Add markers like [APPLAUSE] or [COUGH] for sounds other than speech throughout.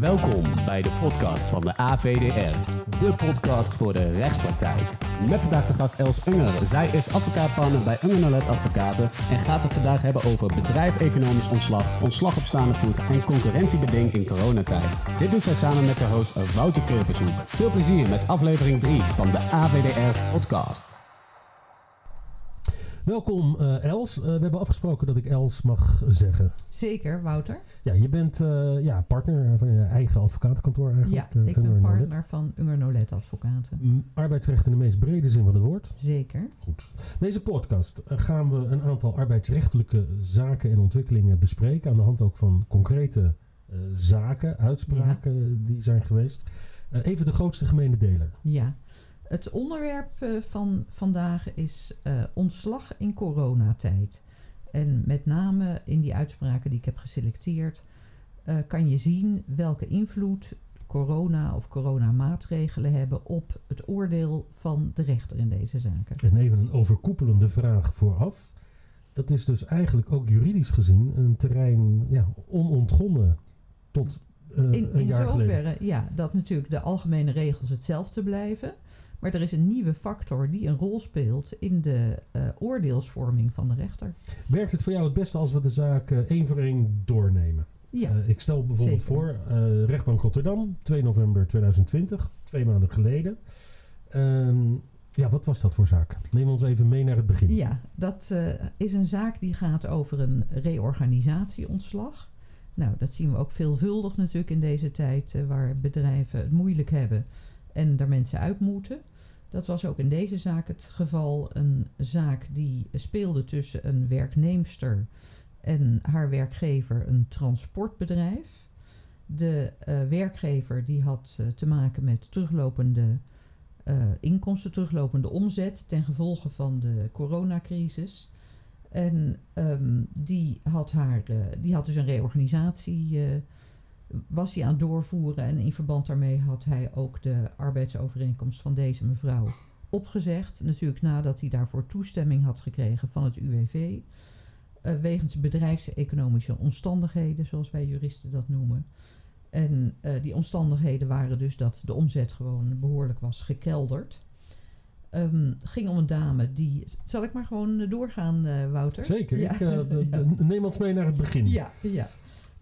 Welkom bij de podcast van de AVDR, de podcast voor de rechtspraktijk. Met vandaag de gast Els Unger. Zij is advocaatpartner bij Unger Nolet Advocaten en gaat het vandaag hebben over bedrijf economisch ontslag, ontslag op staande voet en concurrentiebeding in coronatijd. Dit doet zij samen met de host Wouter Kurpershoek. Veel plezier met aflevering 3 van de AVDR podcast. Welkom uh, Els. Uh, we hebben afgesproken dat ik Els mag zeggen. Zeker, Wouter. Ja, je bent uh, ja, partner van je eigen advocatenkantoor eigenlijk. Ja, ik ben partner van Unger Nolet Advocaten. Mm, arbeidsrecht in de meest brede zin van het woord. Zeker. Goed. Deze podcast gaan we een aantal arbeidsrechtelijke zaken en ontwikkelingen bespreken. Aan de hand ook van concrete zaken, uitspraken ja. die zijn geweest. even de grootste gemene deler. Ja. Het onderwerp eh, van vandaag is uh, ontslag in coronatijd. En met name in die uitspraken die ik heb geselecteerd, uh, kan je zien welke invloed corona of coronamaatregelen hebben op het oordeel van de rechter in deze zaken. En even een overkoepelende vraag vooraf. Dat is dus eigenlijk ook juridisch gezien een terrein ja, onontgonnen tot in, in jaar zoverre, ja, dat natuurlijk de algemene regels hetzelfde blijven. Maar er is een nieuwe factor die een rol speelt in de uh, oordeelsvorming van de rechter. Werkt het voor jou het beste als we de zaak uh, één voor één doornemen? Ja, uh, ik stel bijvoorbeeld zeker. voor, rechtbank Rotterdam, 2 november 2020, twee maanden geleden. Ehm, ja, wat was dat voor zaak? Neem ons even mee naar het begin. Ja, dat is een zaak die gaat over een reorganisatieontslag. Nou, dat zien we ook veelvuldig natuurlijk in deze tijd waar bedrijven het moeilijk hebben en er mensen uit moeten. Dat was ook in deze zaak het geval. Een zaak die speelde tussen een werknemster en haar werkgever, een transportbedrijf. De uh, werkgever die had uh, te maken met teruglopende uh, inkomsten, teruglopende omzet ten gevolge van de coronacrisis. En um, die, had haar, die had dus een reorganisatie was hij aan het doorvoeren en in verband daarmee had hij ook de arbeidsovereenkomst van deze mevrouw opgezegd. Natuurlijk nadat hij daarvoor toestemming had gekregen van het UWV. Uh, wegens bedrijfseconomische omstandigheden, zoals wij juristen dat noemen. En uh, die omstandigheden waren dus dat de omzet gewoon behoorlijk was gekelderd. Um, ging om een dame die. Zal ik maar gewoon doorgaan, uh, Wouter? Zeker. Ja. Ik, [LAUGHS] neem ons mee naar het begin. Ja, ja.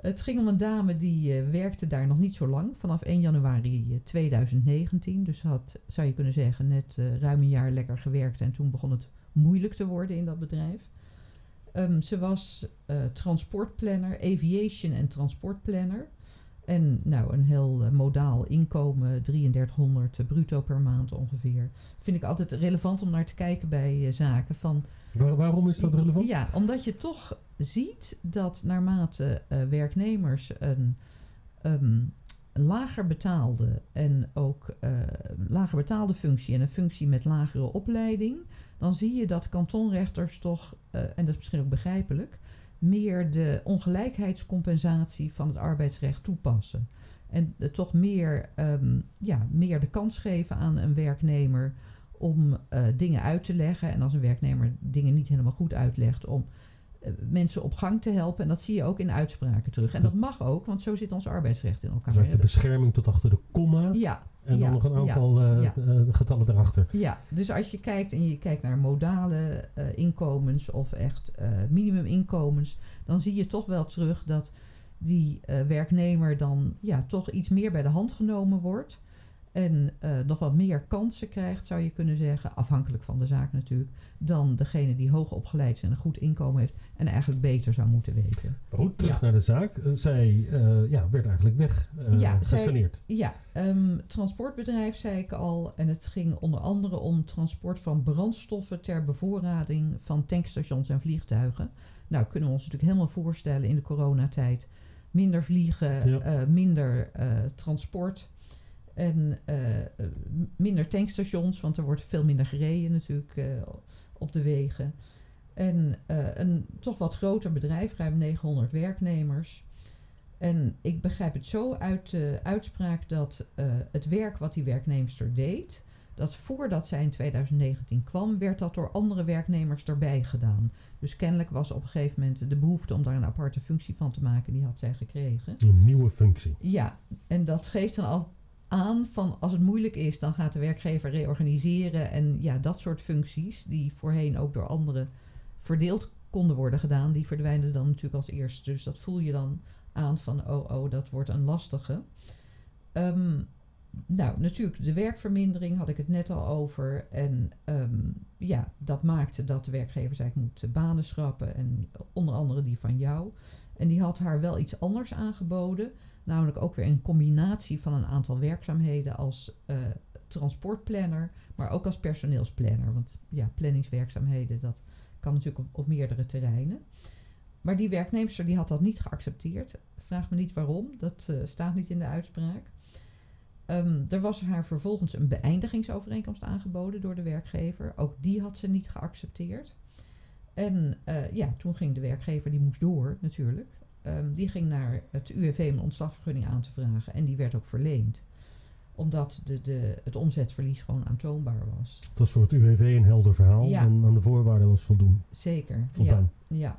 Het ging om een dame die uh, werkte daar nog niet zo lang, vanaf 1 januari 2019. Dus had, zou je kunnen zeggen, net uh, ruim een jaar lekker gewerkt en toen begon het moeilijk te worden in dat bedrijf. Um, ze was transportplanner, aviation en transportplanner. En nou, een heel modaal inkomen, 3300 bruto per maand ongeveer. Vind ik altijd relevant om naar te kijken bij zaken van... Waar, waarom is dat relevant? Ja, omdat je toch ziet dat naarmate uh, werknemers een, een, lager betaalde en ook uh, lager betaalde functie en een functie met lagere opleiding, dan zie je dat kantonrechters toch, uh, en dat is misschien ook begrijpelijk, meer de ongelijkheidscompensatie van het arbeidsrecht toepassen. En toch meer, um, ja, meer de kans geven aan een werknemer om uh, dingen uit te leggen. En als een werknemer dingen niet helemaal goed uitlegt, om uh, mensen op gang te helpen. En dat zie je ook in uitspraken terug. En dat mag ook, want zo zit ons arbeidsrecht in elkaar. Dus de bescherming tot achter de komma. Ja. En ja, dan nog een aantal ja, uh, ja. getallen erachter. Ja, dus als je kijkt en je kijkt naar modale inkomens of echt minimuminkomens, dan zie je toch wel terug dat die werknemer dan ja, toch iets meer bij de hand genomen wordt. En uh, nog wat meer kansen krijgt, zou je kunnen zeggen, afhankelijk van de zaak natuurlijk, dan degene die hoog opgeleid is en een goed inkomen heeft en eigenlijk beter zou moeten weten. Maar goed, terug ja. naar de zaak. Zij uh, ja, werd eigenlijk weg uh, ja, gesaneerd. Zij, ja, um, transportbedrijf zei ik al. En het ging onder andere om transport van brandstoffen ter bevoorrading van tankstations en vliegtuigen. Nou, kunnen we ons natuurlijk helemaal voorstellen in de coronatijd. Minder vliegen, ja. minder transport. En uh, minder tankstations, want er wordt veel minder gereden natuurlijk uh, op de wegen. En uh, een toch wat groter bedrijf, ruim 900 werknemers. En ik begrijp het zo uit de uitspraak dat het werk wat die werknemster deed, dat voordat zij in 2019 kwam, werd dat door andere werknemers erbij gedaan. Dus kennelijk was op een gegeven moment de behoefte om daar een aparte functie van te maken, die had zij gekregen. Een nieuwe functie. Ja, en dat geeft dan al aan van als het moeilijk is, dan gaat de werkgever reorganiseren. En ja, dat soort functies, die voorheen ook door anderen verdeeld konden worden gedaan, die verdwijnen dan natuurlijk als eerste. Dus dat voel je dan aan van, oh, oh, dat wordt een lastige. Ehm, nou, natuurlijk, de werkvermindering had ik het net al over. En ehm, ja, dat maakte dat de werkgever zei, ik moet banen schrappen. En onder andere die van jou. En die had haar wel iets anders aangeboden. Namelijk ook weer een combinatie van een aantal werkzaamheden als uh, transportplanner, maar ook als personeelsplanner. Want ja, planningswerkzaamheden, dat kan natuurlijk op, meerdere terreinen. Maar die werknemster die had dat niet geaccepteerd. Vraag me niet waarom, dat uh, staat niet in de uitspraak. Um, er was haar vervolgens een beëindigingsovereenkomst aangeboden door de werkgever. Ook die had ze niet geaccepteerd. En uh, ja, toen ging de werkgever, die moest door natuurlijk. Um, die ging naar het UWV om een ontslagvergunning aan te vragen. En die werd ook verleend. Omdat de, de, het omzetverlies gewoon aantoonbaar was. Het was voor het UWV een helder verhaal. Ja. En aan de voorwaarden was voldoen. Zeker. Voldaan. Ja, ja.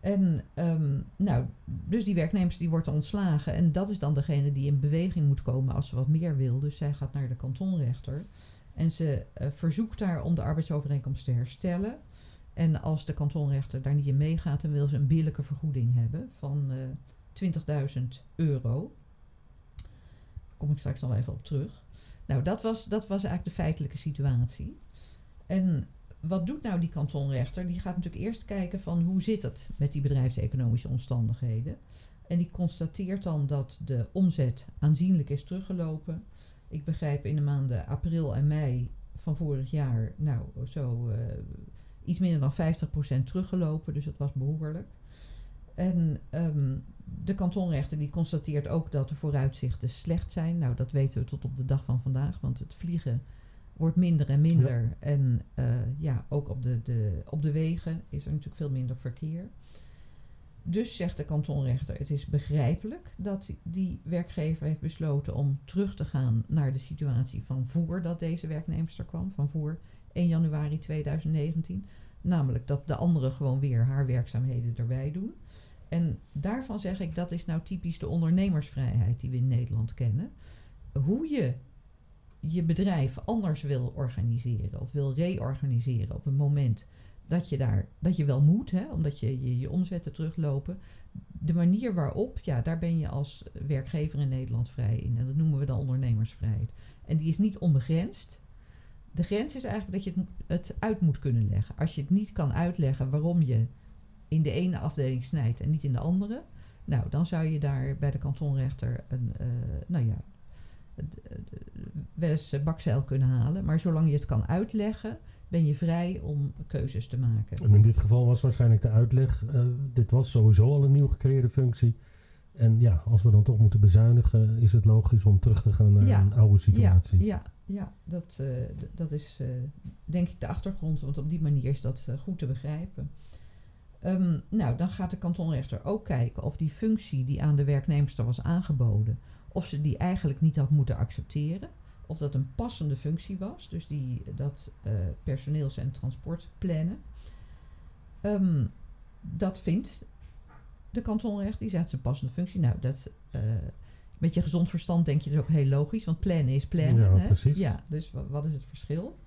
En um, nou, dus die werknemers die wordt ontslagen. En dat is dan degene die in beweging moet komen als ze wat meer wil. Dus zij gaat naar de kantonrechter. En ze uh, verzoekt daar om de arbeidsovereenkomst te herstellen. En als de kantonrechter daar niet in meegaat, dan wil ze een billijke vergoeding hebben van uh, 20.000 euro. Daar kom ik straks nog even op terug. Nou, dat was, dat was eigenlijk de feitelijke situatie. En wat doet nou die kantonrechter? Die gaat natuurlijk eerst kijken van hoe zit het met die bedrijfseconomische omstandigheden. En die constateert dan dat de omzet aanzienlijk is teruggelopen. Ik begrijp in de maanden april en mei van vorig jaar, nou zo uh, iets minder dan 50% teruggelopen, dus dat was behoorlijk. En um, de kantonrechter die constateert ook dat de vooruitzichten slecht zijn. Nou, dat weten we tot op de dag van vandaag, want het vliegen wordt minder en minder. Ja. En uh, ja, ook op de, de, op de wegen is er natuurlijk veel minder verkeer. Dus zegt de kantonrechter, het is begrijpelijk dat die werkgever heeft besloten om terug te gaan naar de situatie van voordat deze werknemster kwam, van voor 1 januari 2019. Namelijk dat de anderen gewoon weer haar werkzaamheden erbij doen. En daarvan zeg ik, dat is nou typisch de ondernemersvrijheid die we in Nederland kennen. Hoe je je bedrijf anders wil organiseren of wil reorganiseren op een moment dat je daar dat je wel moet, hè, omdat je, je je omzetten teruglopen. De manier waarop, ja, daar ben je als werkgever in Nederland vrij in. En dat noemen we dan ondernemersvrijheid. En die is niet onbegrensd. De grens is eigenlijk dat je het, het uit moet kunnen leggen. Als je het niet kan uitleggen waarom je in de ene afdeling snijdt en niet in de andere, nou, dan zou je daar bij de kantonrechter een, uh, nou ja, wel eens bakzeil kunnen halen. Maar zolang je het kan uitleggen, ben je vrij om keuzes te maken. En in dit geval was waarschijnlijk de uitleg, dit was sowieso al een nieuw gecreëerde functie. En ja, als we dan toch moeten bezuinigen, is het logisch om terug te gaan naar ja, een oude situatie. Ja, ja, ja dat, uh, dat is uh, denk ik de achtergrond, want op die manier is dat goed te begrijpen. Um, nou, dan gaat de kantonrechter ook kijken of die functie die aan de werknemster was aangeboden, of ze die eigenlijk niet had moeten accepteren. Of dat een passende functie was, dus die, dat personeels- en transport plannen. Um, dat vindt de kantonrecht, die zegt een passende functie. Nou, dat, uh, met je gezond verstand denk je dus ook heel logisch, want plannen is plannen. Ja, hè? precies. Ja, dus wat, wat is het verschil?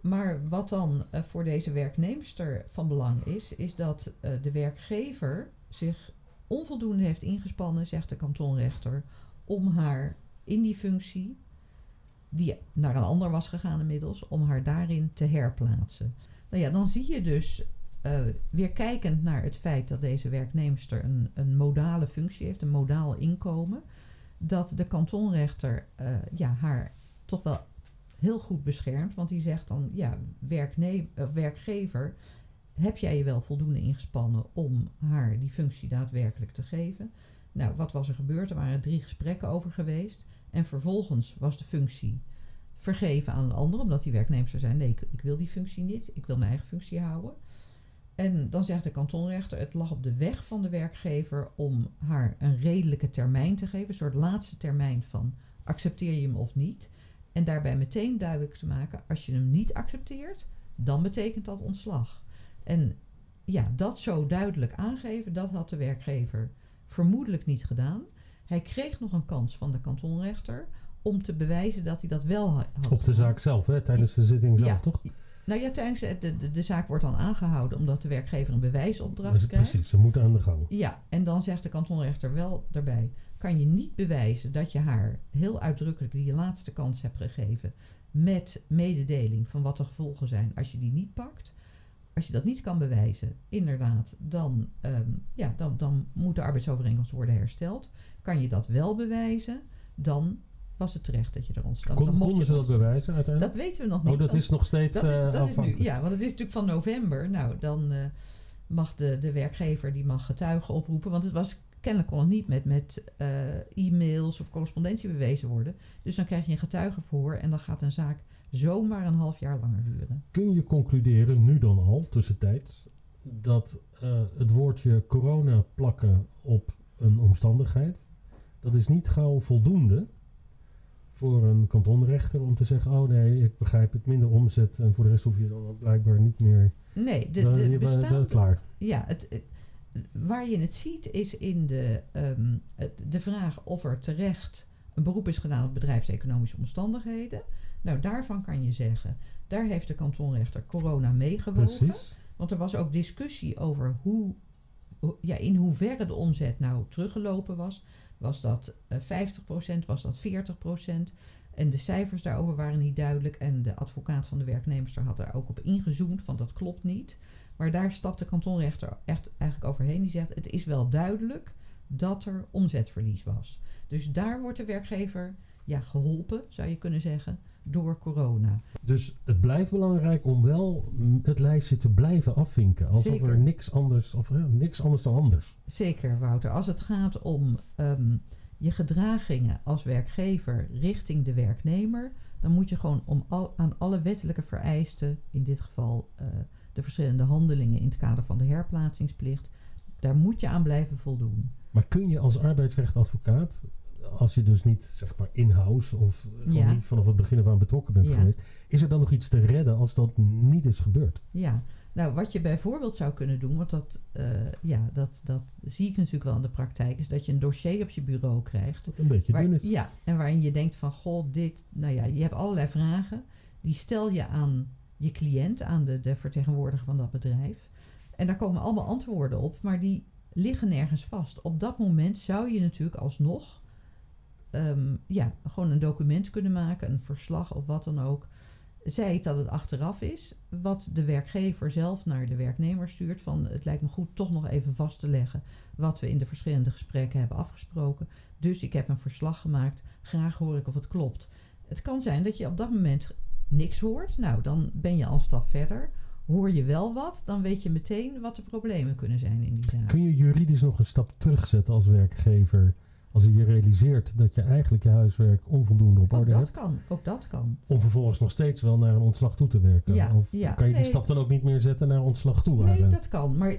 Maar wat dan uh, voor deze werknemster van belang is, is dat uh, de werkgever zich onvoldoende heeft ingespannen, zegt de kantonrechter, om haar in die functie, die naar een ander was gegaan inmiddels, om haar daarin te herplaatsen. Nou ja, dan zie je dus, uh, weer kijkend naar het feit dat deze werknemster een, een modale functie heeft, een modaal inkomen, dat de kantonrechter uh, ja, haar toch wel heel goed beschermt. Want die zegt dan, ja, uh, werkgever, heb jij je wel voldoende ingespannen om haar die functie daadwerkelijk te geven? Nou, wat was er gebeurd? Er waren drie gesprekken over geweest. En vervolgens was de functie vergeven aan een ander, omdat die werknemers zei: nee, ik, wil die functie niet, ik wil mijn eigen functie houden. En dan zegt de kantonrechter: het lag op de weg van de werkgever om haar een redelijke termijn te geven, een soort laatste termijn van accepteer je hem of niet. En daarbij meteen duidelijk te maken, als je hem niet accepteert, dan betekent dat ontslag. En ja, dat zo duidelijk aangeven, dat had de werkgever vermoedelijk niet gedaan. Hij kreeg nog een kans van de kantonrechter om te bewijzen dat hij dat wel ha- had. Op de gedaan. zaak zelf, hè? tijdens de zitting zelf, Ja. toch? Nou ja, tijdens de, de, de zaak wordt dan aangehouden omdat de werkgever een bewijsopdracht Dus krijgt. precies, ze moeten aan de gang. Ja, en dan zegt de kantonrechter wel daarbij: kan je niet bewijzen dat je haar heel uitdrukkelijk die laatste kans hebt gegeven met mededeling van wat de gevolgen zijn als je die niet pakt. Als je dat niet kan bewijzen, inderdaad, dan, ehm, ja, dan, dan moet de arbeidsovereenkomst worden hersteld. Kan je dat wel bewijzen, dan was het terecht dat je er. Kon, mocht konden je ze dat bewijzen uiteindelijk? Dat weten we nog niet. oh, dat is nog steeds dat is, eh, dat is nu, ja, want het is natuurlijk van november. Nou, dan eh, mag de, de werkgever die mag getuigen oproepen. Want het was kennelijk kon het niet met, met eh, e-mails of correspondentie bewezen worden. Dus dan krijg je een getuigenverhoor en dan gaat een zaak zomaar een half jaar langer duren. Kun je concluderen, nu dan al, tussentijds, dat het woordje corona plakken op een omstandigheid, dat is niet gauw voldoende voor een kantonrechter om te zeggen, oh nee, ik begrijp het, minder omzet en voor de rest hoef je dan ook blijkbaar niet meer Nee, de, Dan- de je bestaande, klaar. Ja, het, eh, waar je het ziet is in de, ehm, de vraag of er terecht een beroep is gedaan op bedrijfseconomische omstandigheden. Nou, daarvan kan je zeggen, daar heeft de kantonrechter corona meegewogen. Precies. Want er was ook discussie over hoe, hoe- ja, in hoeverre de omzet nou teruggelopen was. Was dat eh, 50%, was dat 40%? En de cijfers daarover waren niet duidelijk. En de advocaat van de werknemers had daar ook op ingezoomd van dat klopt niet. Maar daar stapt de kantonrechter echt eigenlijk overheen. Die zegt het is wel duidelijk dat er omzetverlies was. Dus daar wordt de werkgever ja, geholpen, zou je kunnen zeggen, door corona. Dus het blijft belangrijk om wel het lijstje te blijven afvinken. Alsof Zeker. er niks anders, of ja, niks anders dan anders. Zeker, Wouter. Als het gaat om ehm, je gedragingen als werkgever richting de werknemer, dan moet je gewoon om al, aan alle wettelijke vereisten, in dit geval eh, de verschillende handelingen in het kader van de herplaatsingsplicht, daar moet je aan blijven voldoen. Maar kun je als arbeidsrechtadvocaat, als je dus niet zeg maar in-house of gewoon Ja. niet vanaf het begin af aan betrokken bent Ja. geweest, is er dan nog iets te redden als dat niet is gebeurd? Ja, nou wat je bijvoorbeeld zou kunnen doen, want dat, eh, ja, dat, dat zie ik natuurlijk wel in de praktijk, is dat je een dossier op je bureau krijgt. Dat een beetje Waar- dun is. Ja, en waarin je denkt van, goh, dit, nou ja, je hebt allerlei vragen. Die stel je aan je cliënt, aan de, de vertegenwoordiger van dat bedrijf. En daar komen allemaal antwoorden op, maar die liggen nergens vast. Op dat moment zou je natuurlijk alsnog, ehm, ja, gewoon een document kunnen maken, een verslag of wat dan ook. Zij dat het achteraf is, wat de werkgever zelf naar de werknemer stuurt. Van het lijkt me goed toch nog even vast te leggen wat we in de verschillende gesprekken hebben afgesproken. Dus ik heb een verslag gemaakt. Graag hoor ik of het klopt. Het kan zijn dat je op dat moment niks hoort. Nou, dan ben je al een stap verder. Hoor je wel wat, dan weet je meteen wat de problemen kunnen zijn in die zaak. Kun je juridisch nog een stap terugzetten als werkgever als je je realiseert dat je eigenlijk je huiswerk onvoldoende op Ook orde dat hebt? kan. Ook dat kan. Om vervolgens nog steeds wel naar een ontslag toe te werken? Ja, of ja, kan je die nee. stap dan ook niet meer zetten naar ontslag toe? Nee, eigenlijk? dat kan. Maar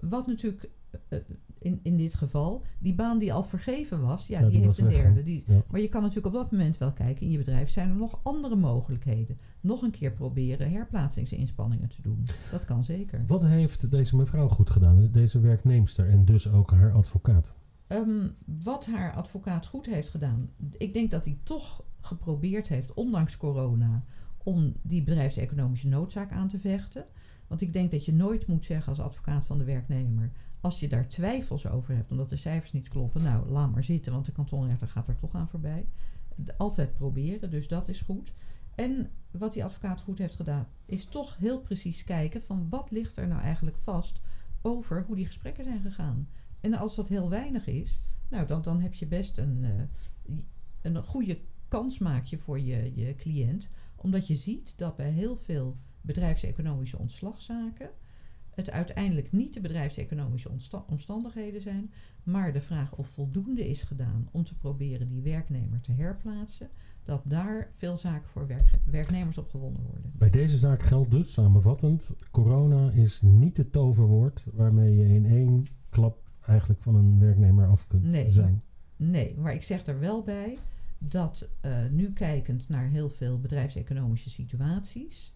wat natuurlijk eh, in, in dit geval, die baan die al vergeven was, ja, Ja, die, die heeft een derde. Die, Ja. Maar je kan natuurlijk op dat moment wel kijken in je bedrijf, zijn er nog andere mogelijkheden? Nog een keer proberen herplaatsingsinspanningen te doen. Dat kan zeker. Wat heeft deze mevrouw goed gedaan, deze werknemster en dus ook haar advocaat? Ehm, wat haar advocaat goed heeft gedaan. Ik denk dat hij toch geprobeerd heeft, ondanks corona, om die bedrijfseconomische noodzaak aan te vechten. Want ik denk dat je nooit moet zeggen als advocaat van de werknemer. Als je daar twijfels over hebt, omdat de cijfers niet kloppen, nou laat maar zitten, want de kantonrechter gaat er toch aan voorbij. Altijd proberen, dus dat is goed. En wat die advocaat goed heeft gedaan, is toch heel precies kijken van wat ligt er nou eigenlijk vast over hoe die gesprekken zijn gegaan. En als dat heel weinig is, nou dan, dan heb je best een, eh, een goede kans maak je voor je, je cliënt. Omdat je ziet dat bij heel veel bedrijfseconomische ontslagzaken het uiteindelijk niet de bedrijfseconomische omsta- omstandigheden zijn, maar de vraag of voldoende is gedaan om te proberen die werknemer te herplaatsen, dat daar veel zaken voor werk- werknemers op gewonnen worden. Bij deze zaak geldt dus, samenvattend, corona is niet het toverwoord waarmee je in één klap eigenlijk van een werknemer af kunt Nee. zijn. Nee, maar ik zeg er wel bij, dat uh, nu kijkend naar heel veel bedrijfseconomische situaties,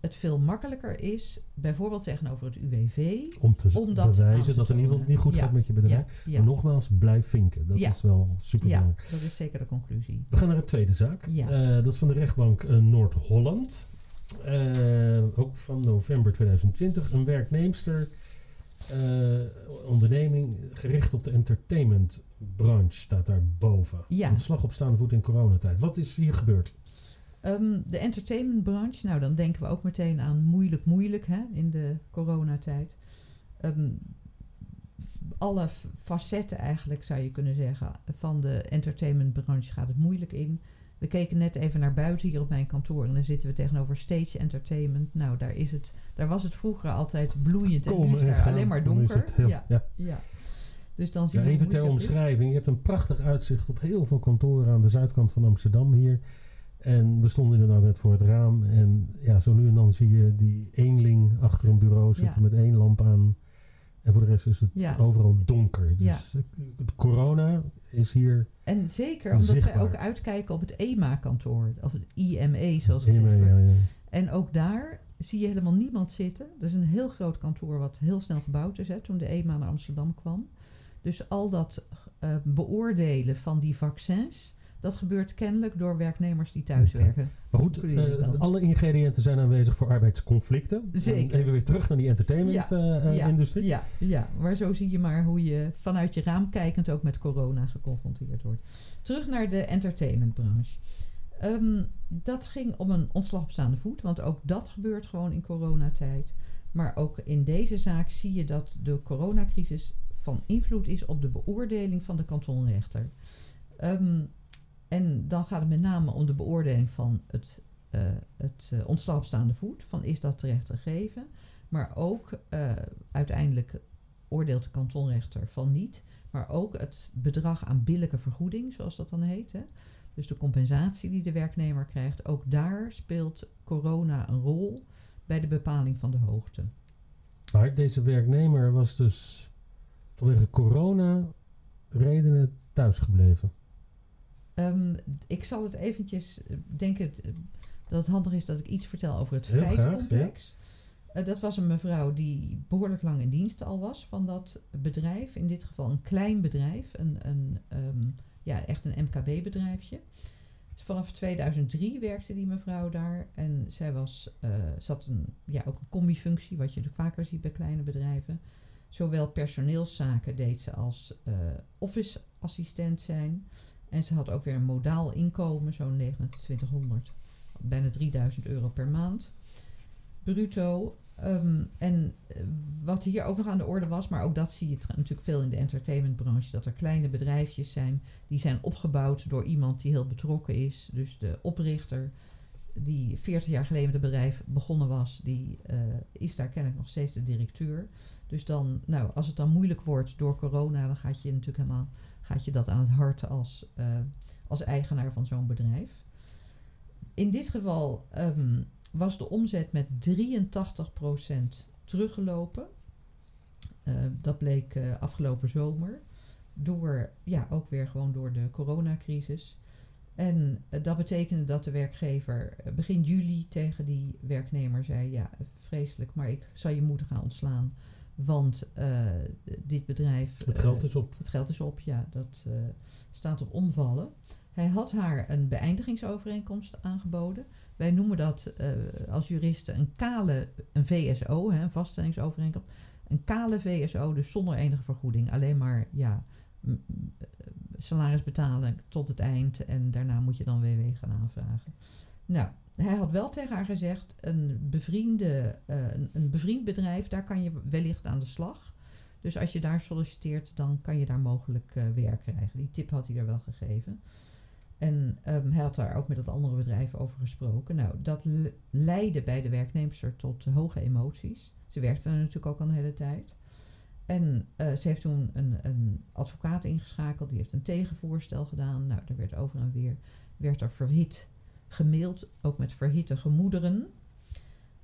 het veel makkelijker is, bijvoorbeeld tegenover het UWV, om te om dat bewijzen dat in ieder geval niet goed Ja, gaat met je bedrijf. Ja, ja, Maar nogmaals, blijf vinken. Dat Ja. is wel super ja, belangrijk. dat is zeker de conclusie. We gaan naar een tweede zaak. Ja. Eh, dat is van de rechtbank eh, Noord-Holland. Eh, ook van november 2020. Een werknemster, eh, onderneming gericht op de entertainmentbranche staat daar boven. Ja. Ontslag op staande voet in coronatijd. Wat is hier gebeurd? Ehm, de entertainmentbranche, nou dan denken we ook meteen aan moeilijk moeilijk hè, in de coronatijd. Ehm, alle facetten eigenlijk zou je kunnen zeggen van de entertainmentbranche gaat het moeilijk in. We keken net even naar buiten hier op mijn kantoor en dan zitten we tegenover Stage Entertainment. Nou, daar, is het, daar was het vroeger altijd bloeiend en nu is daar alleen maar donker. het heel- ja, ja. ja. Dus dan zie Ja, je even ter is. omschrijving. Je hebt een prachtig uitzicht op heel veel kantoren aan de zuidkant van Amsterdam hier. En we stonden inderdaad net voor het raam. En ja, zo nu en dan zie je die eenling achter een bureau zitten Ja. met één lamp aan. En voor de rest is het Ja. overal donker. Ja. Dus de corona is hier En zeker omdat wij Zichtbaar. ook uitkijken op het EMA-kantoor, of het IME zoals Ja, ja, wordt. ja, ja. En ook daar zie je helemaal niemand zitten. Dat is een heel groot kantoor wat heel snel gebouwd is hè, toen de EMA naar Amsterdam kwam. Dus al dat eh, beoordelen van die vaccins, dat gebeurt kennelijk door werknemers die thuis Ja. werken. Maar goed, eh, alle ingrediënten zijn aanwezig voor arbeidsconflicten. Zeker. En even weer terug naar die Ja. entertainment-industrie. Ja, ja, maar zo zie je maar hoe je vanuit je raam kijkend ook met corona geconfronteerd wordt. Terug naar de entertainmentbranche. Ehm, dat ging om een ontslag op staande voet, want ook dat gebeurt gewoon in coronatijd. Maar ook in deze zaak zie je dat de coronacrisis van invloed is op de beoordeling van de kantonrechter. Ehm, en dan gaat het met name om de beoordeling van het, eh, het eh, voet. Van is dat terecht gegeven? Maar ook eh, uiteindelijk oordeelt de kantonrechter van niet. Maar ook het bedrag aan billijke vergoeding, zoals dat dan heet. Hè? Dus de compensatie die de werknemer krijgt. Ook daar speelt corona een rol bij de bepaling van de hoogte. Maar deze werknemer was dus vanwege corona redenen thuisgebleven. Ehm, ik zal het eventjes eh, denken eh, dat het handig is dat ik iets vertel over het Heel graag, feitencomplex. Eh, dat was een mevrouw die behoorlijk lang in dienst al was van dat bedrijf. In dit geval een klein bedrijf, een, een, ehm, ja, echt een MKB-bedrijfje. Vanaf 2003 werkte die mevrouw daar en zij was, had een, ja, ook een combifunctie, wat je natuurlijk vaker ziet bij kleine bedrijven. Zowel personeelszaken deed ze als eh, office-assistent zijn. En ze had ook weer een modaal inkomen, zo'n 2900, bijna 3000 euro per maand. Bruto. Ehm, en eh, wat hier ook nog aan de orde was, maar ook dat zie je natuurlijk veel in de entertainmentbranche, dat er kleine bedrijfjes zijn die zijn opgebouwd door iemand die heel betrokken is. Dus de oprichter, die 40 jaar geleden met het bedrijf begonnen was, die eh, is daar kennelijk nog steeds de directeur. Dus dan, nou, als het dan moeilijk wordt door corona, dan gaat je natuurlijk helemaal gaat je dat aan het hart als, eh, als eigenaar van zo'n bedrijf. In dit geval ehm, was de omzet met 83% teruggelopen. Eh, dat bleek eh, afgelopen zomer. Door, ja, ook weer gewoon door de coronacrisis. En dat betekende dat de werkgever begin juli tegen die werknemer zei: Ja, vreselijk, maar ik zal je moeten gaan ontslaan. Want eh, dit bedrijf. Het eh, geld is op. het geld is op, ja, dat eh, staat op omvallen. Hij had haar een beëindigingsovereenkomst aangeboden. Wij noemen dat eh, als juristen een kale, een VSO, hè, een vaststellingsovereenkomst. Een kale VSO, dus zonder enige vergoeding. Alleen maar, ja, salaris betalen tot het eind en daarna moet je dan WW gaan aanvragen. Nou, hij had wel tegen haar gezegd, een, bevriende, eh, een, bevriend bedrijf, daar kan je wellicht aan de slag. Dus als je daar solliciteert, dan kan je daar mogelijk eh, werk krijgen. Die tip had hij er wel gegeven. En ehm, hij had daar ook met dat andere bedrijf over gesproken. Nou, dat le- leidde bij de werknemster tot hoge emoties. Ze werkte er natuurlijk ook al een hele tijd. En eh, ze heeft toen een, een advocaat ingeschakeld. Die heeft een tegenvoorstel gedaan. Nou, daar werd over en weer werd er verhit gemaild. Ook met verhitte gemoederen.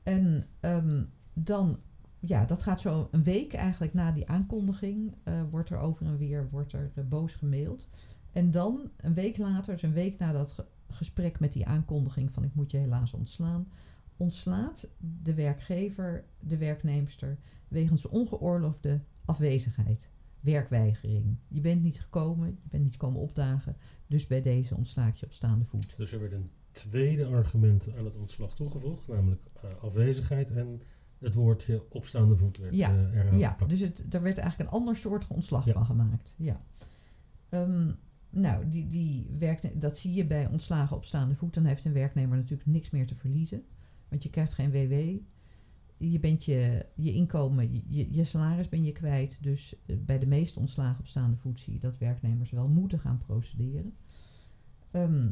En ehm, dan ja, dat gaat zo een week eigenlijk na die aankondiging. eh, wordt er over en weer wordt er boos gemaild. En dan, een week later, dus een week na dat ge- gesprek met die aankondiging van ik moet je helaas ontslaan, ontslaat de werkgever de werknemster wegens ongeoorloofde afwezigheid, werkweigering. Je bent niet gekomen, je bent niet komen opdagen, dus bij deze ontslaak je op staande voet. Dus er werd een tweede argument aan het ontslag toegevoegd, namelijk eh, afwezigheid en het woordje opstaande voet werd Ja, eraan Ja, dus het, daar werd eigenlijk een ander soort ontslag Ja. van gemaakt. Ja. Ehm, nou, die, die werkne- dat zie je bij ontslagen op staande voet. Dan heeft een werknemer natuurlijk niks meer te verliezen. Want je krijgt geen WW. Je bent je, je inkomen, je- je, salaris ben je kwijt. Dus eh, bij de meeste ontslagen op staande voet zie je dat werknemers wel moeten gaan procederen. Ehm,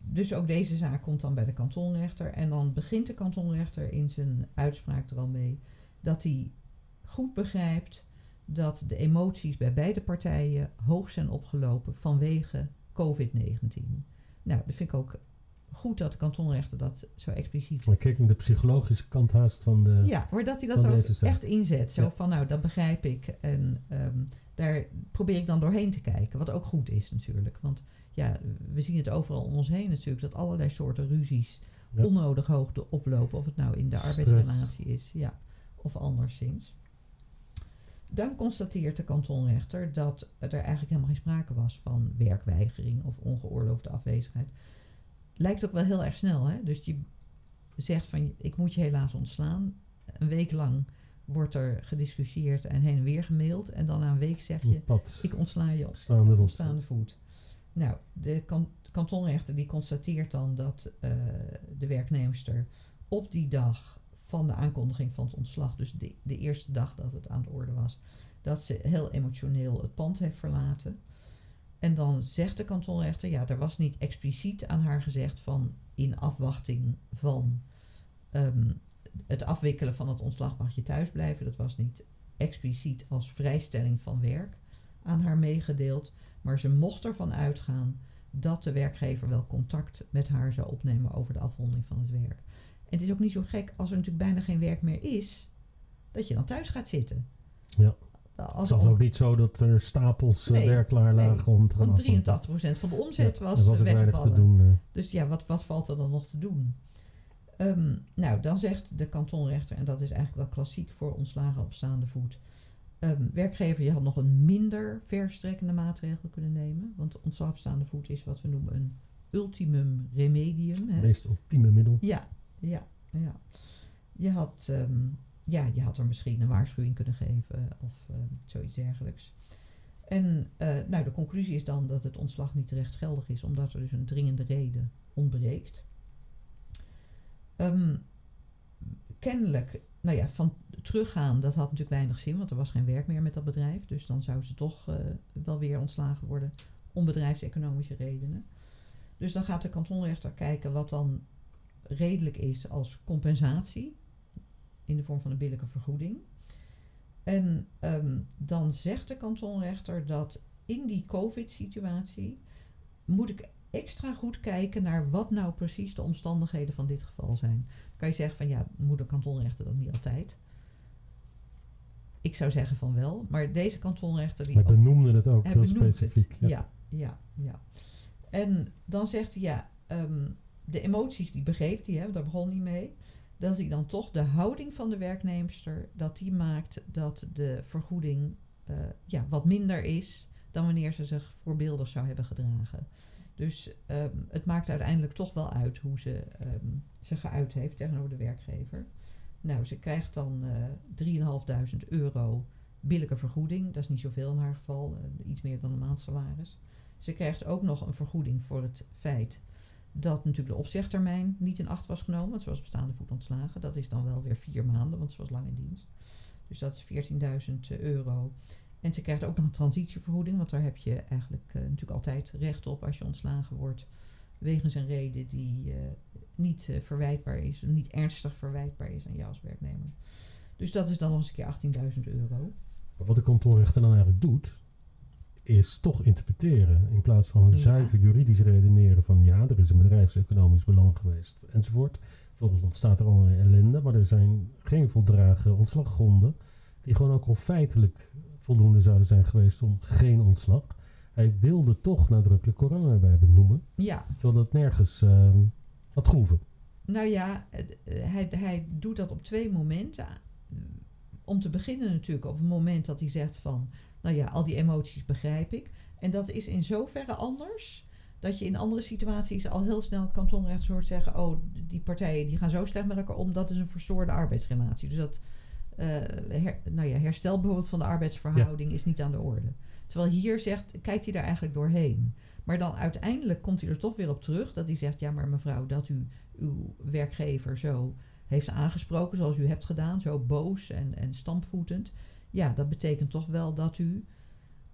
dus ook deze zaak komt dan bij de kantonrechter. En dan begint de kantonrechter in zijn uitspraak er al mee dat hij goed begrijpt dat de emoties bij beide partijen hoog zijn opgelopen vanwege COVID-19. Nou, dat vind ik ook goed dat de kantonrechter dat zo expliciet. Maar kijk naar de psychologische kant haast van de... Ja, maar dat hij dat ook echt inzet. Zo Ja. van, nou, dat begrijp ik. En ehm, daar probeer ik dan doorheen te kijken. Wat ook goed is natuurlijk. Want ja, we zien het overal om ons heen natuurlijk. Dat allerlei soorten ruzies Ja. onnodig hoog de- oplopen. Of het nou in de Stress. arbeidsrelatie is. Ja, of anderszins. Dan constateert de kantonrechter dat er eigenlijk helemaal geen sprake was van werkweigering of ongeoorloofde afwezigheid. Lijkt ook wel heel erg snel, hè? Dus je zegt van ik moet je helaas ontslaan. Een week lang wordt er gediscussieerd en heen en weer gemaild. En dan na een week zeg je ik ontsla je op staande op voet. staande voet. Nou, de kan, kantonrechter die constateert dan dat eh, de werknemster op die dag van de aankondiging van het ontslag, dus de, de eerste dag dat het aan de orde was, dat ze heel emotioneel het pand heeft verlaten. En dan zegt de kantonrechter, ja, er was niet expliciet aan haar gezegd van in afwachting van ehm, het afwikkelen van het ontslag mag je thuis blijven. Dat was niet expliciet als vrijstelling van werk aan haar meegedeeld. Maar ze mocht ervan uitgaan dat de werkgever wel contact met haar zou opnemen over de afronding van het werk. En het is ook niet zo gek als er natuurlijk bijna geen werk meer is, dat je dan thuis gaat zitten. Ja. Als het was ook niet zo dat er stapels eh, Nee, werk klaar nee. lagen om te gaan want afronden. 83% van de omzet Ja, was, was eh, weinig te weggevallen. doen. eh. Dus ja, wat, wat valt er dan nog te doen? Ehm, nou, dan zegt de kantonrechter, en dat is eigenlijk wel klassiek voor ontslagen op staande voet. ehm, werkgever, je had nog een minder verstrekkende maatregel kunnen nemen. Want ontslag op staande voet is wat we noemen een ultimum remedium. Het meest ultieme middel. Ja, ja, ja. Je had, ehm, ja, je had er misschien een waarschuwing kunnen geven of zoiets dergelijks. En eh, nou, de conclusie is dan dat het ontslag niet rechtsgeldig is, omdat er dus een dringende reden ontbreekt. Ehm, kennelijk, nou ja, van teruggaan, dat had natuurlijk weinig zin, want er was geen werk meer met dat bedrijf. Dus dan zou ze toch eh, wel weer ontslagen worden om bedrijfseconomische redenen. Dus dan gaat de kantonrechter kijken wat dan redelijk is als compensatie in de vorm van een billijke vergoeding. En ehm, dan zegt de kantonrechter dat in die COVID-situatie moet ik extra goed kijken naar wat nou precies de omstandigheden van dit geval zijn. Kan je zeggen van ja, moet de kantonrechter dat niet altijd? Ik zou zeggen van wel, maar deze kantonrechter die Hij benoemde het ook heel specifiek. Ja. ja, ja, En dan zegt hij, ja, ehm, de emoties die begreep hij, hè, daar begon hij mee. Dat hij dan toch de houding van de werknemster, dat die maakt dat de vergoeding eh, ja, wat minder is dan wanneer ze zich voorbeeldig zou hebben gedragen. Dus ehm, het maakt uiteindelijk toch wel uit hoe ze ehm, zich geuit heeft tegenover de werkgever. Nou, ze krijgt dan eh 3.500 euro billijke vergoeding. Dat is niet zoveel in haar geval, eh, iets meer dan een maandsalaris. Ze krijgt ook nog een vergoeding voor het feit dat natuurlijk de opzegtermijn niet in acht was genomen. Want ze was op staande voet ontslagen. Dat is dan wel weer vier maanden, want ze was lang in dienst. Dus dat is 14.000 euro. En ze krijgt ook nog een transitievergoeding, want daar heb je eigenlijk eh, natuurlijk altijd recht op als je ontslagen wordt. Wegens een reden die eh, niet eh, verwijtbaar is, niet ernstig verwijtbaar is aan jou als werknemer. Dus dat is dan nog eens een keer 18.000 euro. Wat de kantonrechter dan eigenlijk doet, is toch interpreteren. In plaats van Ja. zuiver juridisch redeneren van ja, er is een bedrijfseconomisch belang geweest enzovoort. Vervolgens ontstaat er allerlei ellende, maar er zijn geen voldragen ontslaggronden die gewoon ook al feitelijk voldoende zouden zijn geweest om geen ontslag. hij wilde toch nadrukkelijk corona bij benoemen. Ja, Terwijl dat nergens eh, had gehoeven. nou ja, het- eh, hij, hij doet dat op twee momenten. Om te beginnen natuurlijk op het moment dat hij zegt van... Nou ja, al die emoties begrijp ik. En dat is in zoverre anders... dat je in andere situaties al heel snel het kantonrecht hoort zeggen... oh, die partijen die gaan zo slecht met elkaar om... dat is een verstoorde arbeidsrelatie. Dus dat her- nou ja, herstel bijvoorbeeld van de arbeidsverhouding is niet aan de orde. Terwijl hier zegt, kijkt hij daar eigenlijk doorheen. Maar dan uiteindelijk komt hij er toch weer op terug... dat hij zegt, ja maar mevrouw, dat u uw werkgever zo heeft aangesproken... zoals u hebt gedaan, zo boos en, en stampvoetend... ja, dat betekent toch wel dat u...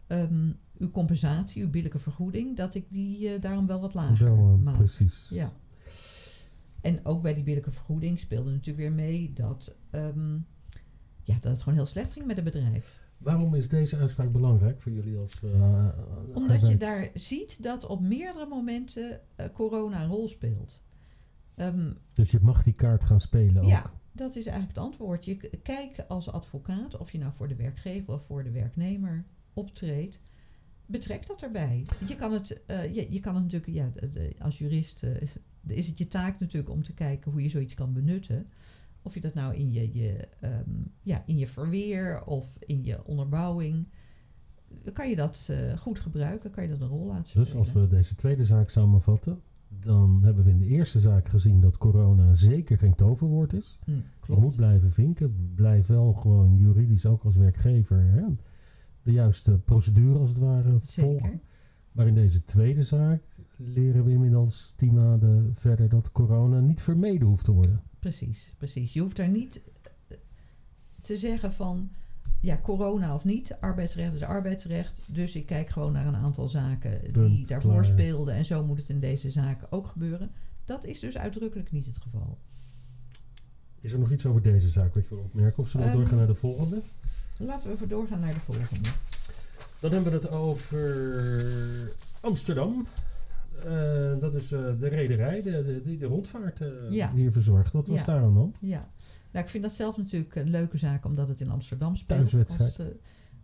ehm, uw compensatie, uw billijke vergoeding... dat ik die eh, daarom wel wat lager Wel, eh, maak. precies. Ja. En ook bij die billijke vergoeding speelde natuurlijk weer mee dat, ehm, ja, dat het gewoon heel slecht ging met het bedrijf. Waarom is deze uitspraak belangrijk voor jullie als eh Omdat je daar ziet dat op meerdere momenten eh, corona een rol speelt. Ehm, Dus je mag die kaart gaan spelen ook. ja, dat is eigenlijk het antwoord. Je kijk als advocaat, of je nou voor de werkgever of voor de werknemer optreedt, betrek dat erbij. Je kan het, je, je kan het natuurlijk, ja, als jurist is het je taak natuurlijk om te kijken hoe je zoiets kan benutten. Of je dat nou in je, je, ehm, ja, in je verweer of in je onderbouwing. Kan je dat eh, goed gebruiken? Kan je dat een rol laten spelen? Dus als we deze tweede zaak samenvatten, dan hebben we in de eerste zaak gezien dat corona zeker geen toverwoord is. Hm, Je klopt. moet blijven vinken. Blijf wel gewoon juridisch, ook als werkgever, hè, de juiste procedure als het ware volgen. Maar in deze tweede zaak leren we inmiddels tien maanden verder dat corona niet vermeden hoeft te worden. Precies, precies. Je hoeft daar niet eh, te zeggen van ja, corona of niet. Arbeidsrecht is arbeidsrecht. Dus ik kijk gewoon naar een aantal zaken die daarvoor klaar. speelden. En zo moet het in deze zaken ook gebeuren. Dat is dus uitdrukkelijk niet het geval. Is er nog iets over deze zaak wat je wil opmerken? Of zullen we Ehm, doorgaan naar de volgende? Laten we voor doorgaan naar de volgende. Dan hebben we het over Amsterdam. Eh, dat is eh, de rederij de, de, die de rondvaart Ja. hier verzorgt. Wat was Ja. daar aan de hand? Ja, nou, ik vind dat zelf natuurlijk een leuke zaak omdat het in Amsterdam speelt. Thuiswedstrijd. Als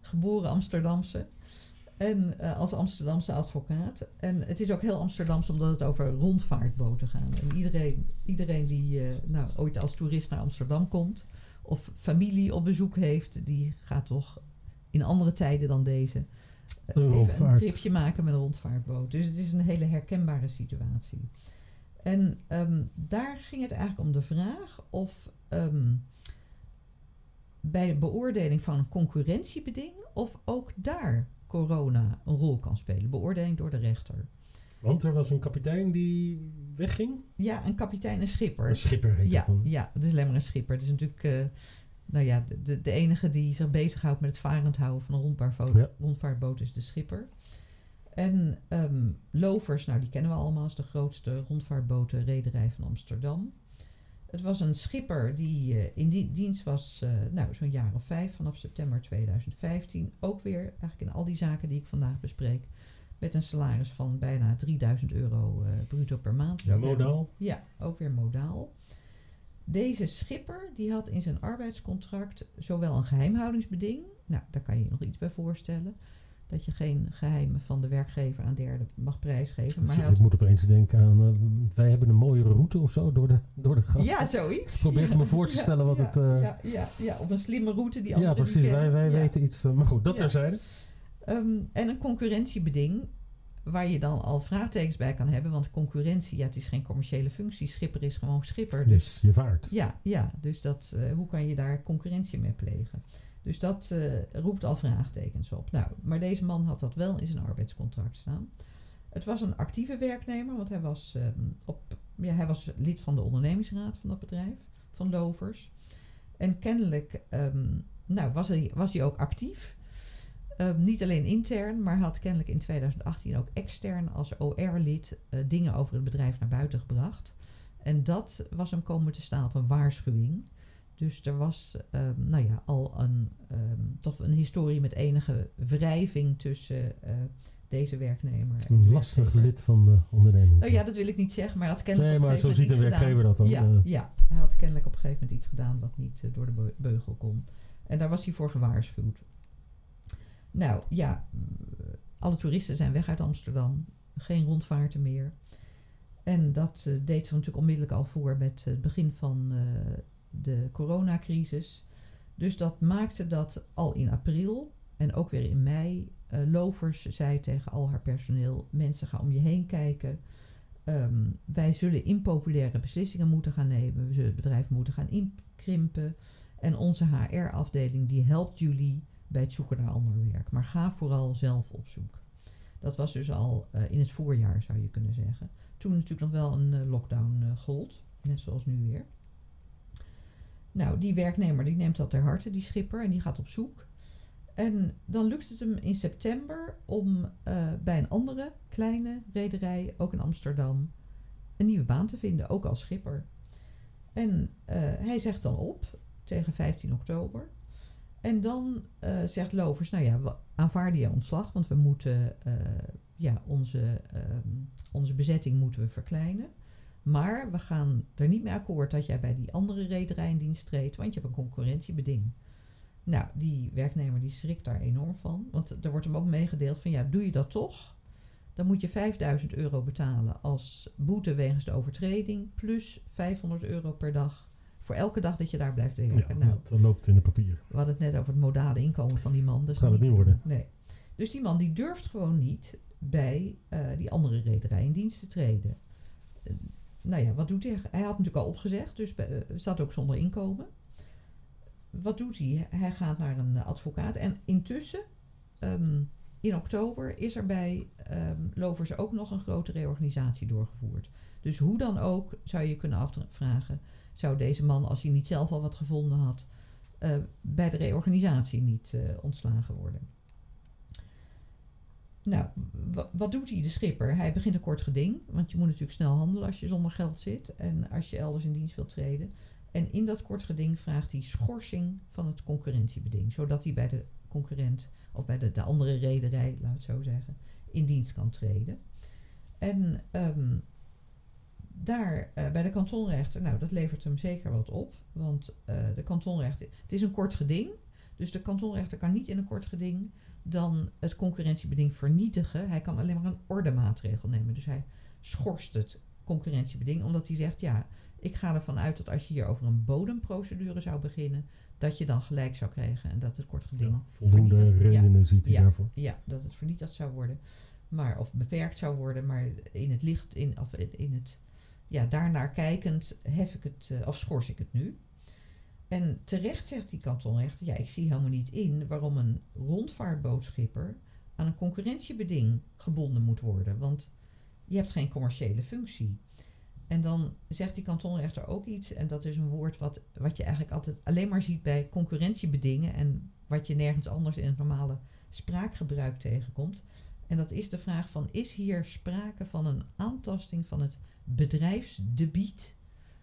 geboren Amsterdamse. En als Amsterdamse advocaat. En het is ook heel Amsterdams omdat het over rondvaartboten gaat. En iedereen, iedereen die nou, ooit als toerist naar Amsterdam komt. Of familie op bezoek heeft. Die gaat toch in andere tijden dan deze. Een rondvaart. een tripje maken met een rondvaartboot. Dus het is een hele herkenbare situatie. En ehm, daar ging het eigenlijk om de vraag of ehm, bij de beoordeling van een concurrentiebeding of ook daar corona een rol kan spelen. Beoordeling door de rechter. Want er was een kapitein die wegging. Ja, een kapitein en schipper. Een schipper heet ja, dat dan. ja, het is alleen maar een schipper. Het is natuurlijk eh, nou ja, de, de, de enige die zich bezighoudt met het varend houden van een rondvaartboot, Ja. rondvaartboot is de schipper. En ehm, Lovers, nou die kennen we allemaal, is de grootste rondvaartbotenrederij van Amsterdam. Het was een schipper die eh, in die dienst was, eh, nou zo'n jaar of vijf, vanaf september 2015. Ook weer eigenlijk in al die zaken die ik vandaag bespreek, met een salaris van bijna 3000 euro eh, bruto per maand. Dus weer- Modaal. ja, ook weer modaal. Deze schipper die had in zijn arbeidscontract zowel een geheimhoudingsbeding, nou daar kan je je nog iets bij voorstellen, dat je geen geheimen van de werkgever aan derden mag prijsgeven. Maar ik had, moet opeens denken aan, eh, wij hebben een mooiere route of zo door de, door de gat. ja, zoiets. Probeer ja, me voor te ja, stellen wat ja, het, eh, ja, ja, ja, of een slimme route die Ja, anderen niet precies. Wij, wij Ja. weten iets van. Maar goed, dat Ja. terzijde. Ehm, en een concurrentiebeding, waar je dan al vraagtekens bij kan hebben. Want concurrentie, ja, het is geen commerciële functie. Schipper is gewoon schipper. Dus Dus je vaart. Ja, ja dus dat, eh, hoe kan je daar concurrentie mee plegen? Dus dat eh, roept al vraagtekens op. Nou, maar deze man had dat wel in zijn arbeidscontract staan. Het was een actieve werknemer, want hij was, ehm, op, ja, hij was lid van de ondernemingsraad van dat bedrijf, van Lovers. En kennelijk ehm, nou, was, hij, was hij ook actief. Ehm, niet alleen intern, maar had kennelijk in 2018 ook extern als OR-lid eh, dingen over het bedrijf naar buiten gebracht. En dat was hem komen te staan op een waarschuwing. Dus er was ehm, nou ja, al een, ehm, toch een historie met enige wrijving tussen eh, deze werknemer. en Een lastig werkgever. lid van de onderneming. Nou ja, dat wil ik niet zeggen, maar hij had kennelijk nee, op maar een zo ziet een werkgever gedaan. dat dan. Ja, eh. ja, hij had kennelijk op een gegeven moment iets gedaan wat niet door de beu- beugel kon. En daar was hij voor gewaarschuwd. Nou ja, alle toeristen zijn weg uit Amsterdam. Geen rondvaarten meer. En dat eh, deed ze natuurlijk onmiddellijk al voor met het begin van eh, de coronacrisis. Dus dat maakte dat al in april en ook weer in mei uh, Lovers zei tegen al haar personeel: mensen gaan om je heen kijken. Ehm, wij zullen impopulaire beslissingen moeten gaan nemen. We zullen het bedrijf moeten gaan inkrimpen. En onze HR-afdeling die helpt jullie bij het zoeken naar ander werk. Maar ga vooral zelf op zoek. Dat was dus al uh, in het voorjaar, zou je kunnen zeggen. Toen natuurlijk nog wel een uh, lockdown uh, gold, net zoals nu weer. Nou, die werknemer die neemt dat ter harte, die schipper, en die gaat op zoek. En dan lukt het hem in september om bij een andere kleine rederij, ook in Amsterdam, een nieuwe baan te vinden, ook als schipper. En hij zegt dan op tegen 15 oktober. En dan uh, zegt Lovers, nou ja, we aanvaarden je ontslag, want we moeten uh, ja, onze, uh, onze bezetting moeten we verkleinen. Maar we gaan er niet mee akkoord dat jij bij die andere rederij in dienst treedt, want je hebt een concurrentiebeding. Nou, die werknemer die schrikt daar enorm van, want er wordt hem ook meegedeeld van ja, doe je dat toch? Dan moet je 5000 euro betalen als boete wegens de overtreding, plus 500 euro per dag voor elke dag dat je daar blijft werken. Ja, nou, dat loopt in de papier. We hadden het net over het modale inkomen van die man. Dat gaat het niet worden. Nee. Dus die man die durft gewoon niet bij uh, die andere rederij in dienst te treden. Uh, nou ja, wat doet hij? Hij had natuurlijk al opgezegd, dus uh, staat ook zonder inkomen. Wat doet hij? Hij gaat naar een advocaat. En intussen, um, in oktober, is er bij um, Lovers ook nog een grote reorganisatie doorgevoerd. Dus hoe dan ook zou je kunnen afvragen zou deze man, als hij niet zelf al wat gevonden had, uh, bij de reorganisatie niet uh, ontslagen worden. Nou, wat doet hij, de schipper? Hij begint een kort geding, want je moet natuurlijk snel handelen als je zonder geld zit en als je elders in dienst wilt treden. En in dat kort geding vraagt hij schorsing van het concurrentiebeding, zodat hij bij de concurrent of bij de, de andere rederij, laat het zo zeggen, in dienst kan treden. En um, daar uh, bij de kantonrechter, nou dat levert hem zeker wat op. Want uh, de kantonrechter, het is een kort geding. Dus de kantonrechter kan niet in een kort geding dan het concurrentiebeding vernietigen. Hij kan alleen maar een ordemaatregel nemen. Dus hij schorst het concurrentiebeding. Omdat hij zegt, ja, ik ga ervan uit dat als je hier over een bodemprocedure zou beginnen, dat je dan gelijk zou krijgen. En dat het kort geding. Ja, voldoende redenen ja, ziet hij ja, daarvoor. Ja, dat het vernietigd zou worden. Maar, of beperkt zou worden, maar in het licht, in, of in het ja, daarnaar kijkend hef ik het, uh, of schors ik het nu. En terecht zegt die kantonrechter, ja, ik zie helemaal niet in waarom een rondvaartbootschipper aan een concurrentiebeding gebonden moet worden, want je hebt geen commerciële functie. En dan zegt die kantonrechter ook iets, en dat is een woord wat, wat je eigenlijk altijd alleen maar ziet bij concurrentiebedingen en wat je nergens anders in het normale spraakgebruik tegenkomt. En dat is de vraag van, is hier sprake van een aantasting van het bedrijfsdebiet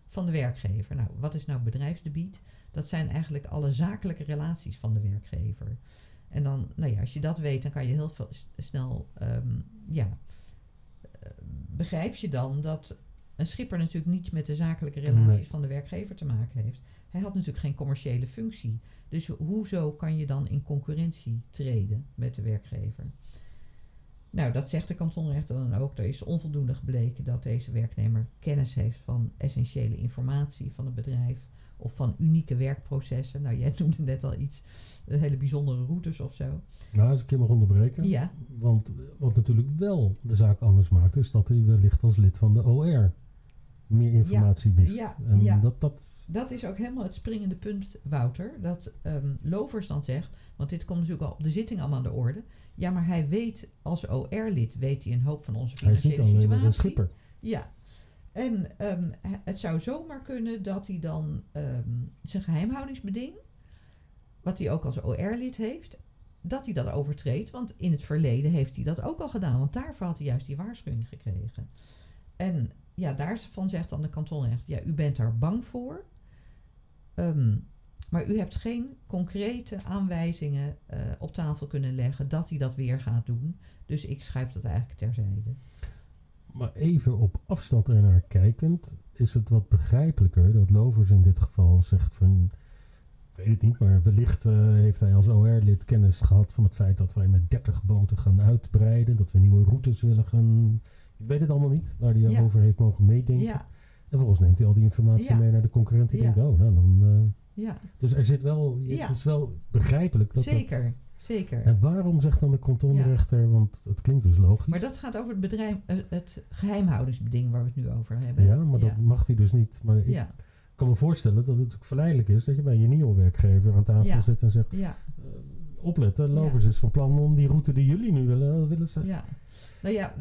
van de werkgever. Nou, wat is nou bedrijfsdebiet? Dat zijn eigenlijk alle zakelijke relaties van de werkgever. En dan, nou ja, als je dat weet, dan kan je heel veel snel, um, ja, uh, begrijp je dan dat een schipper natuurlijk niets met de zakelijke relaties nee. van de werkgever te maken heeft. Hij had natuurlijk geen commerciële functie. Dus hoezo kan je dan in concurrentie treden met de werkgever? Nou, dat zegt de kantonrechter dan ook. Er is onvoldoende gebleken dat deze werknemer kennis heeft van essentiële informatie van het bedrijf of van unieke werkprocessen. Nou, jij noemde net al iets, hele bijzondere routes of zo. Nou, als ik je mag onderbreken. Ja. Want wat natuurlijk wel de zaak anders maakt, is dat hij wellicht als lid van de OR meer informatie ja, wist. Ja, en ja. Dat, dat... dat is ook helemaal het springende punt, Wouter. Dat um, Lovers dan zegt, want dit komt natuurlijk al op de zitting allemaal aan de orde. Ja, maar hij weet als OR-lid, weet hij een hoop van onze financiële hij is niet situatie. een schipper. Ja. En um, het zou zomaar kunnen dat hij dan um, zijn geheimhoudingsbeding, wat hij ook als OR-lid heeft, dat hij dat overtreedt. Want in het verleden heeft hij dat ook al gedaan. Want daarvoor had hij juist die waarschuwing gekregen. En ja, daarvan zegt dan de kantonrechter, ja, u bent daar bang voor. Um, maar u hebt geen concrete aanwijzingen uh, op tafel kunnen leggen dat hij dat weer gaat doen. Dus ik schuif dat eigenlijk terzijde. Maar even op afstand ernaar kijkend, is het wat begrijpelijker dat Lovers in dit geval zegt van weet het niet, maar wellicht eh, heeft hij als OR-lid kennis gehad van het feit dat wij met 30 boten gaan uitbreiden. Dat we nieuwe routes willen gaan. Ik weet het allemaal niet, waar hij over heeft mogen meedenken. En vervolgens neemt hij al die informatie mee naar de concurrent. Die denkt, oh, nou dan. eh, ja, dus er zit wel, het is wel begrijpelijk dat zeker. dat. Zeker. En waarom zegt dan de kantonrechter, want het klinkt dus logisch. Maar dat gaat over het, bedrijf, eh, het geheimhoudingsbeding waar we het nu over hebben. ja, maar dat mag hij dus niet. Maar ik ja, kan me voorstellen dat het verleidelijk is dat je bij je nieuwe werkgever aan tafel zit en zegt: eh, opletten, Lovers is van plan om die route die jullie nu willen, willen zijn. ja. Nou ja,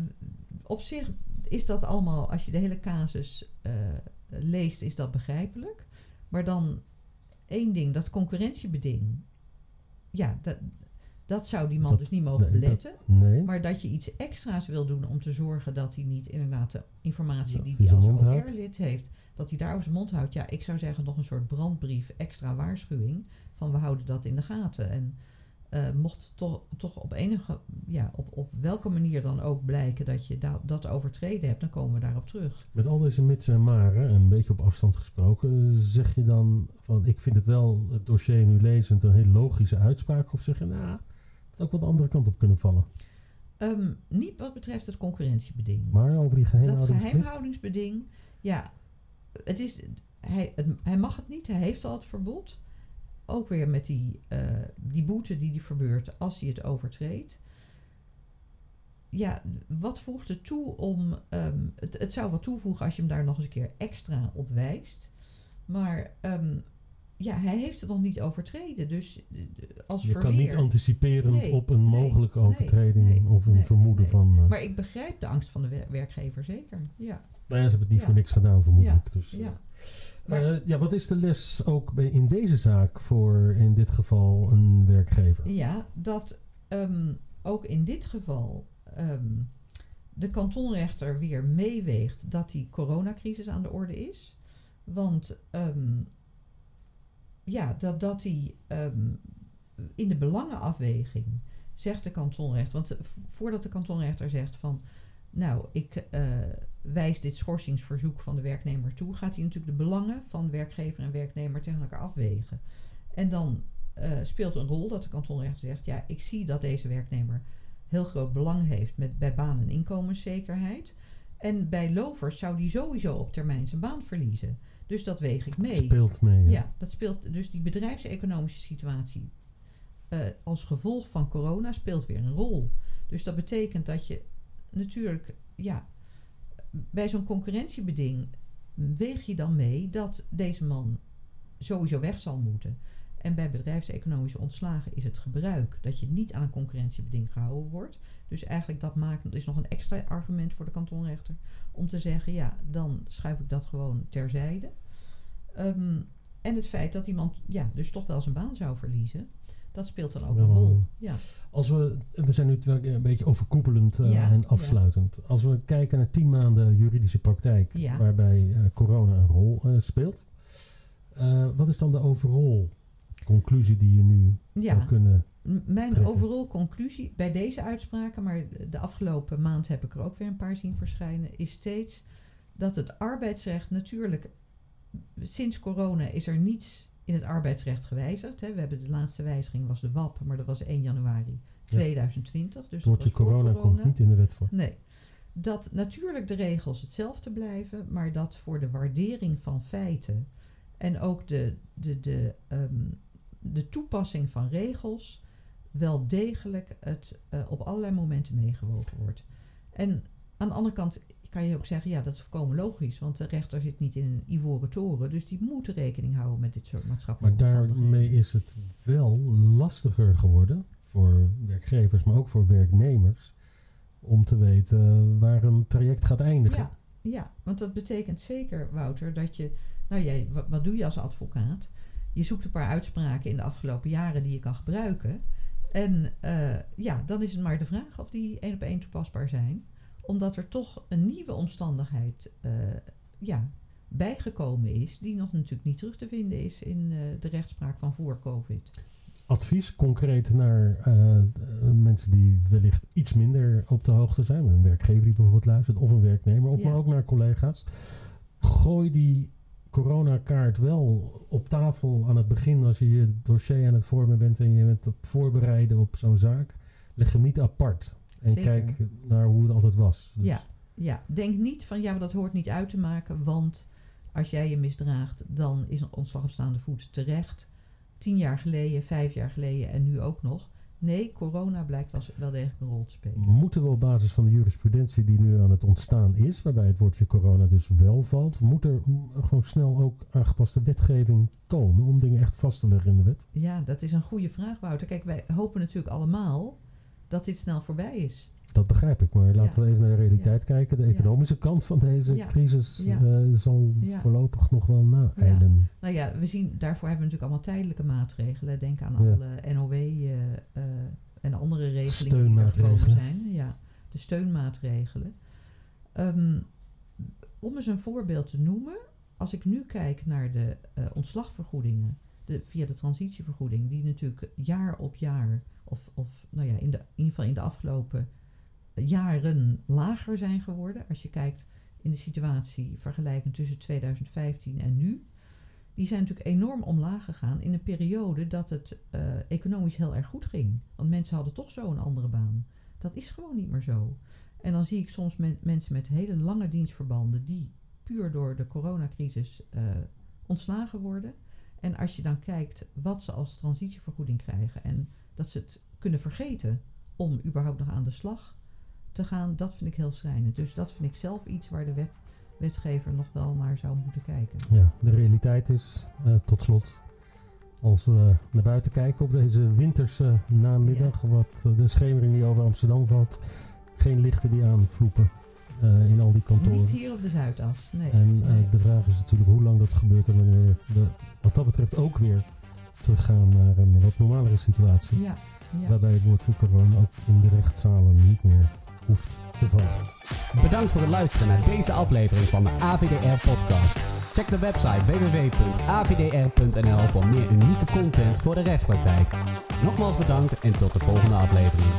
op zich is dat allemaal, als je de hele casus eh, leest, is dat begrijpelijk. Maar dan één ding, dat concurrentiebeding. Ja, dat, dat zou die man Dat- dus niet mogen nee, beletten. Nee. Maar dat je iets extra's wil doen om te zorgen dat hij niet inderdaad de informatie die hij als. OR-lid heeft, dat hij daar over zijn mond houdt. Ja, ik zou zeggen nog een soort brandbrief, extra waarschuwing van we houden dat in de gaten. En eh, mocht toch, toch op enige, ja, op, op welke manier dan ook blijken dat je da- dat overtreden hebt, dan komen we daarop terug. Met al deze mits en maren, en een beetje op afstand gesproken, zeg je dan van ik vind het wel, het dossier nu lezend, een hele logische uitspraak. Of zeg je, nou, het had ook wel de andere kant op kunnen vallen. Ehm, niet wat betreft het concurrentiebeding. Maar over die Dat geheimhoudingsplicht. geheimhoudingsbeding, ja, het is, hij, het, hij mag het niet, hij heeft al het verbod. Ook weer met die, eh, die boete die hij verbeurt als hij het overtreedt. Ja, wat voegt het toe om. ehm, het, het zou wat toevoegen als je hem daar nog eens een keer extra op wijst. Maar ehm, ja, hij heeft het nog niet overtreden. Dus eh, als Je kan niet anticiperend Nee, op een mogelijke nee, overtreding nee, of een vermoeden van. eh, Maar ik begrijp de angst van de wer- werkgever zeker. Ja, nou ja, ze hebben het niet Ja. voor niks gedaan, vermoedelijk. Dus, eh, ja. Eh, ja, wat is de les ook in deze zaak voor in dit geval een werkgever? Ja, dat ehm, ook in dit geval ehm, de kantonrechter weer meeweegt dat die coronacrisis aan de orde is. Want ehm, ja, dat, dat die in de belangenafweging zegt de kantonrechter. Want eh, voordat de kantonrechter zegt van. Nou, ik eh, wijs dit schorsingsverzoek van de werknemer toe, gaat hij natuurlijk de belangen van werkgever en werknemer tegen elkaar afwegen. En dan eh, speelt een rol dat de kantonrechter zegt: ja, ik zie dat deze werknemer heel groot belang heeft met, bij baan- en inkomenszekerheid. En bij lovers zou die sowieso op termijn zijn baan verliezen. Dus dat weeg ik mee. Speelt mee. Ja. Ja. dat speelt dus die bedrijfseconomische situatie eh, als gevolg van corona speelt weer een rol. Dus dat betekent dat je natuurlijk, ja, bij zo'n concurrentiebeding weeg je dan mee dat deze man sowieso weg zal moeten. En bij bedrijfseconomische ontslagen is het gebruik dat je niet aan een concurrentiebeding gehouden wordt. Dus eigenlijk dat maakt, is nog een extra argument voor de kantonrechter om te zeggen, ja, dan schuif ik dat gewoon terzijde. Ehm, en het feit dat iemand ja, dus toch wel zijn baan zou verliezen, dat speelt dan ook een rol. Ja. Als we, we zijn nu natuurlijk een beetje overkoepelend eh, Ja, en afsluitend. Als we kijken naar tien maanden juridische praktijk, waarbij eh, corona een rol eh, speelt. eh, wat is dan de overall conclusie die je nu zou kunnen... Mijn trekken. overal conclusie bij deze uitspraken, maar de afgelopen maand heb ik er ook weer een paar zien verschijnen, is steeds dat het arbeidsrecht natuurlijk, sinds corona is er niets in het arbeidsrecht gewijzigd. Hè. We hebben de laatste wijziging was de WAP, maar dat was 1 januari 2020. Dus Het dat woordje was voor corona, komt niet in de wet voor. Nee. Dat natuurlijk de regels hetzelfde blijven, maar dat voor de waardering van feiten en ook de, de, de, ehm, de toepassing van regels wel degelijk het eh, op allerlei momenten meegewogen wordt. En aan de andere kant kan je ook zeggen, ja, dat is volkomen logisch, want de rechter zit niet in een ivoren toren, dus die moet rekening houden met dit soort Maar maatschappelijke daarmee omstandigheden. is het wel lastiger geworden voor werkgevers, maar ook voor werknemers, om te weten waar een traject gaat eindigen. Ja, ja, want dat betekent zeker, Wouter, dat je. Nou, jij, wat, wat doe je als advocaat? Je zoekt een paar uitspraken in de afgelopen jaren die je kan gebruiken. En eh, ja, dan is het maar de vraag of die één op één toepasbaar zijn. Omdat er toch een nieuwe omstandigheid eh, ja, bijgekomen is, die nog natuurlijk niet terug te vinden is in eh, de rechtspraak van voor COVID. Advies concreet naar eh, mensen die wellicht iets minder op de hoogte zijn. Een werkgever die bijvoorbeeld luistert, of een werknemer, of Ja. maar ook naar collega's. Gooi die coronakaart wel op tafel aan het begin, als je je dossier aan het vormen bent en je bent op voorbereiden op zo'n zaak. Leg hem niet apart. En Zeker. kijk naar hoe het altijd was. Dus Ja, ja, denk niet van ja, maar dat hoort niet uit te maken, want als jij je misdraagt, dan is een ontslag op staande voet terecht. Tien jaar geleden, vijf jaar geleden en nu ook nog. Nee, corona blijkt wel, wel degelijk een rol te spelen. Moeten we op basis van de jurisprudentie die nu aan het ontstaan is, waarbij het woordje corona dus wel valt, moet er gewoon snel ook aangepaste wetgeving komen om dingen echt vast te leggen in de wet? Ja, dat is een goede vraag, Wouter. Kijk, wij hopen natuurlijk allemaal dat dit snel voorbij is. Dat begrijp ik, maar laten we even naar de realiteit kijken. De economische kant van deze crisis eh, zal voorlopig nog wel naeilen. Nou ja, we zien, daarvoor hebben we natuurlijk allemaal tijdelijke maatregelen. Denk aan alle NOW eh, eh, en andere regelingen die er gekomen zijn. Ja, de steunmaatregelen. Ehm, om eens een voorbeeld te noemen. Als ik nu kijk naar de ontslagvergoedingen de, via de transitievergoeding, die natuurlijk jaar op jaar, of, of nou ja, in, de, in ieder geval in de afgelopen jaren lager zijn geworden. Als je kijkt in de situatie vergelijkend tussen 2015 en nu. Die zijn natuurlijk enorm omlaag gegaan in een periode dat het eh, economisch heel erg goed ging. Want mensen hadden toch zo een andere baan. Dat is gewoon niet meer zo. En dan zie ik soms men- mensen met hele lange dienstverbanden die puur door de coronacrisis eh, ontslagen worden. En als je dan kijkt wat ze als transitievergoeding krijgen en dat ze het kunnen vergeten om überhaupt nog aan de slag te gaan, dat vind ik heel schrijnend. Dus dat vind ik zelf iets waar de wet, wetgever nog wel naar zou moeten kijken. Ja, de realiteit is, eh, tot slot, als we naar buiten kijken op deze winterse namiddag, wat eh, de schemering die over Amsterdam valt, geen lichten die aanvloepen eh, in al die kantoren. Niet hier op de Zuidas. Nee. En nee. de vraag is natuurlijk hoe lang dat gebeurt en wanneer we wat dat betreft ook weer teruggaan naar een wat normalere situatie. ja, ja. Waarbij het woord voor corona ook in de rechtszalen niet meer hoeft te vallen. Bedankt voor het luisteren naar deze aflevering van de AVDR-podcast. Check de website www.avdr.nl voor meer unieke content voor de rechtspraktijk. Nogmaals bedankt en tot de volgende aflevering.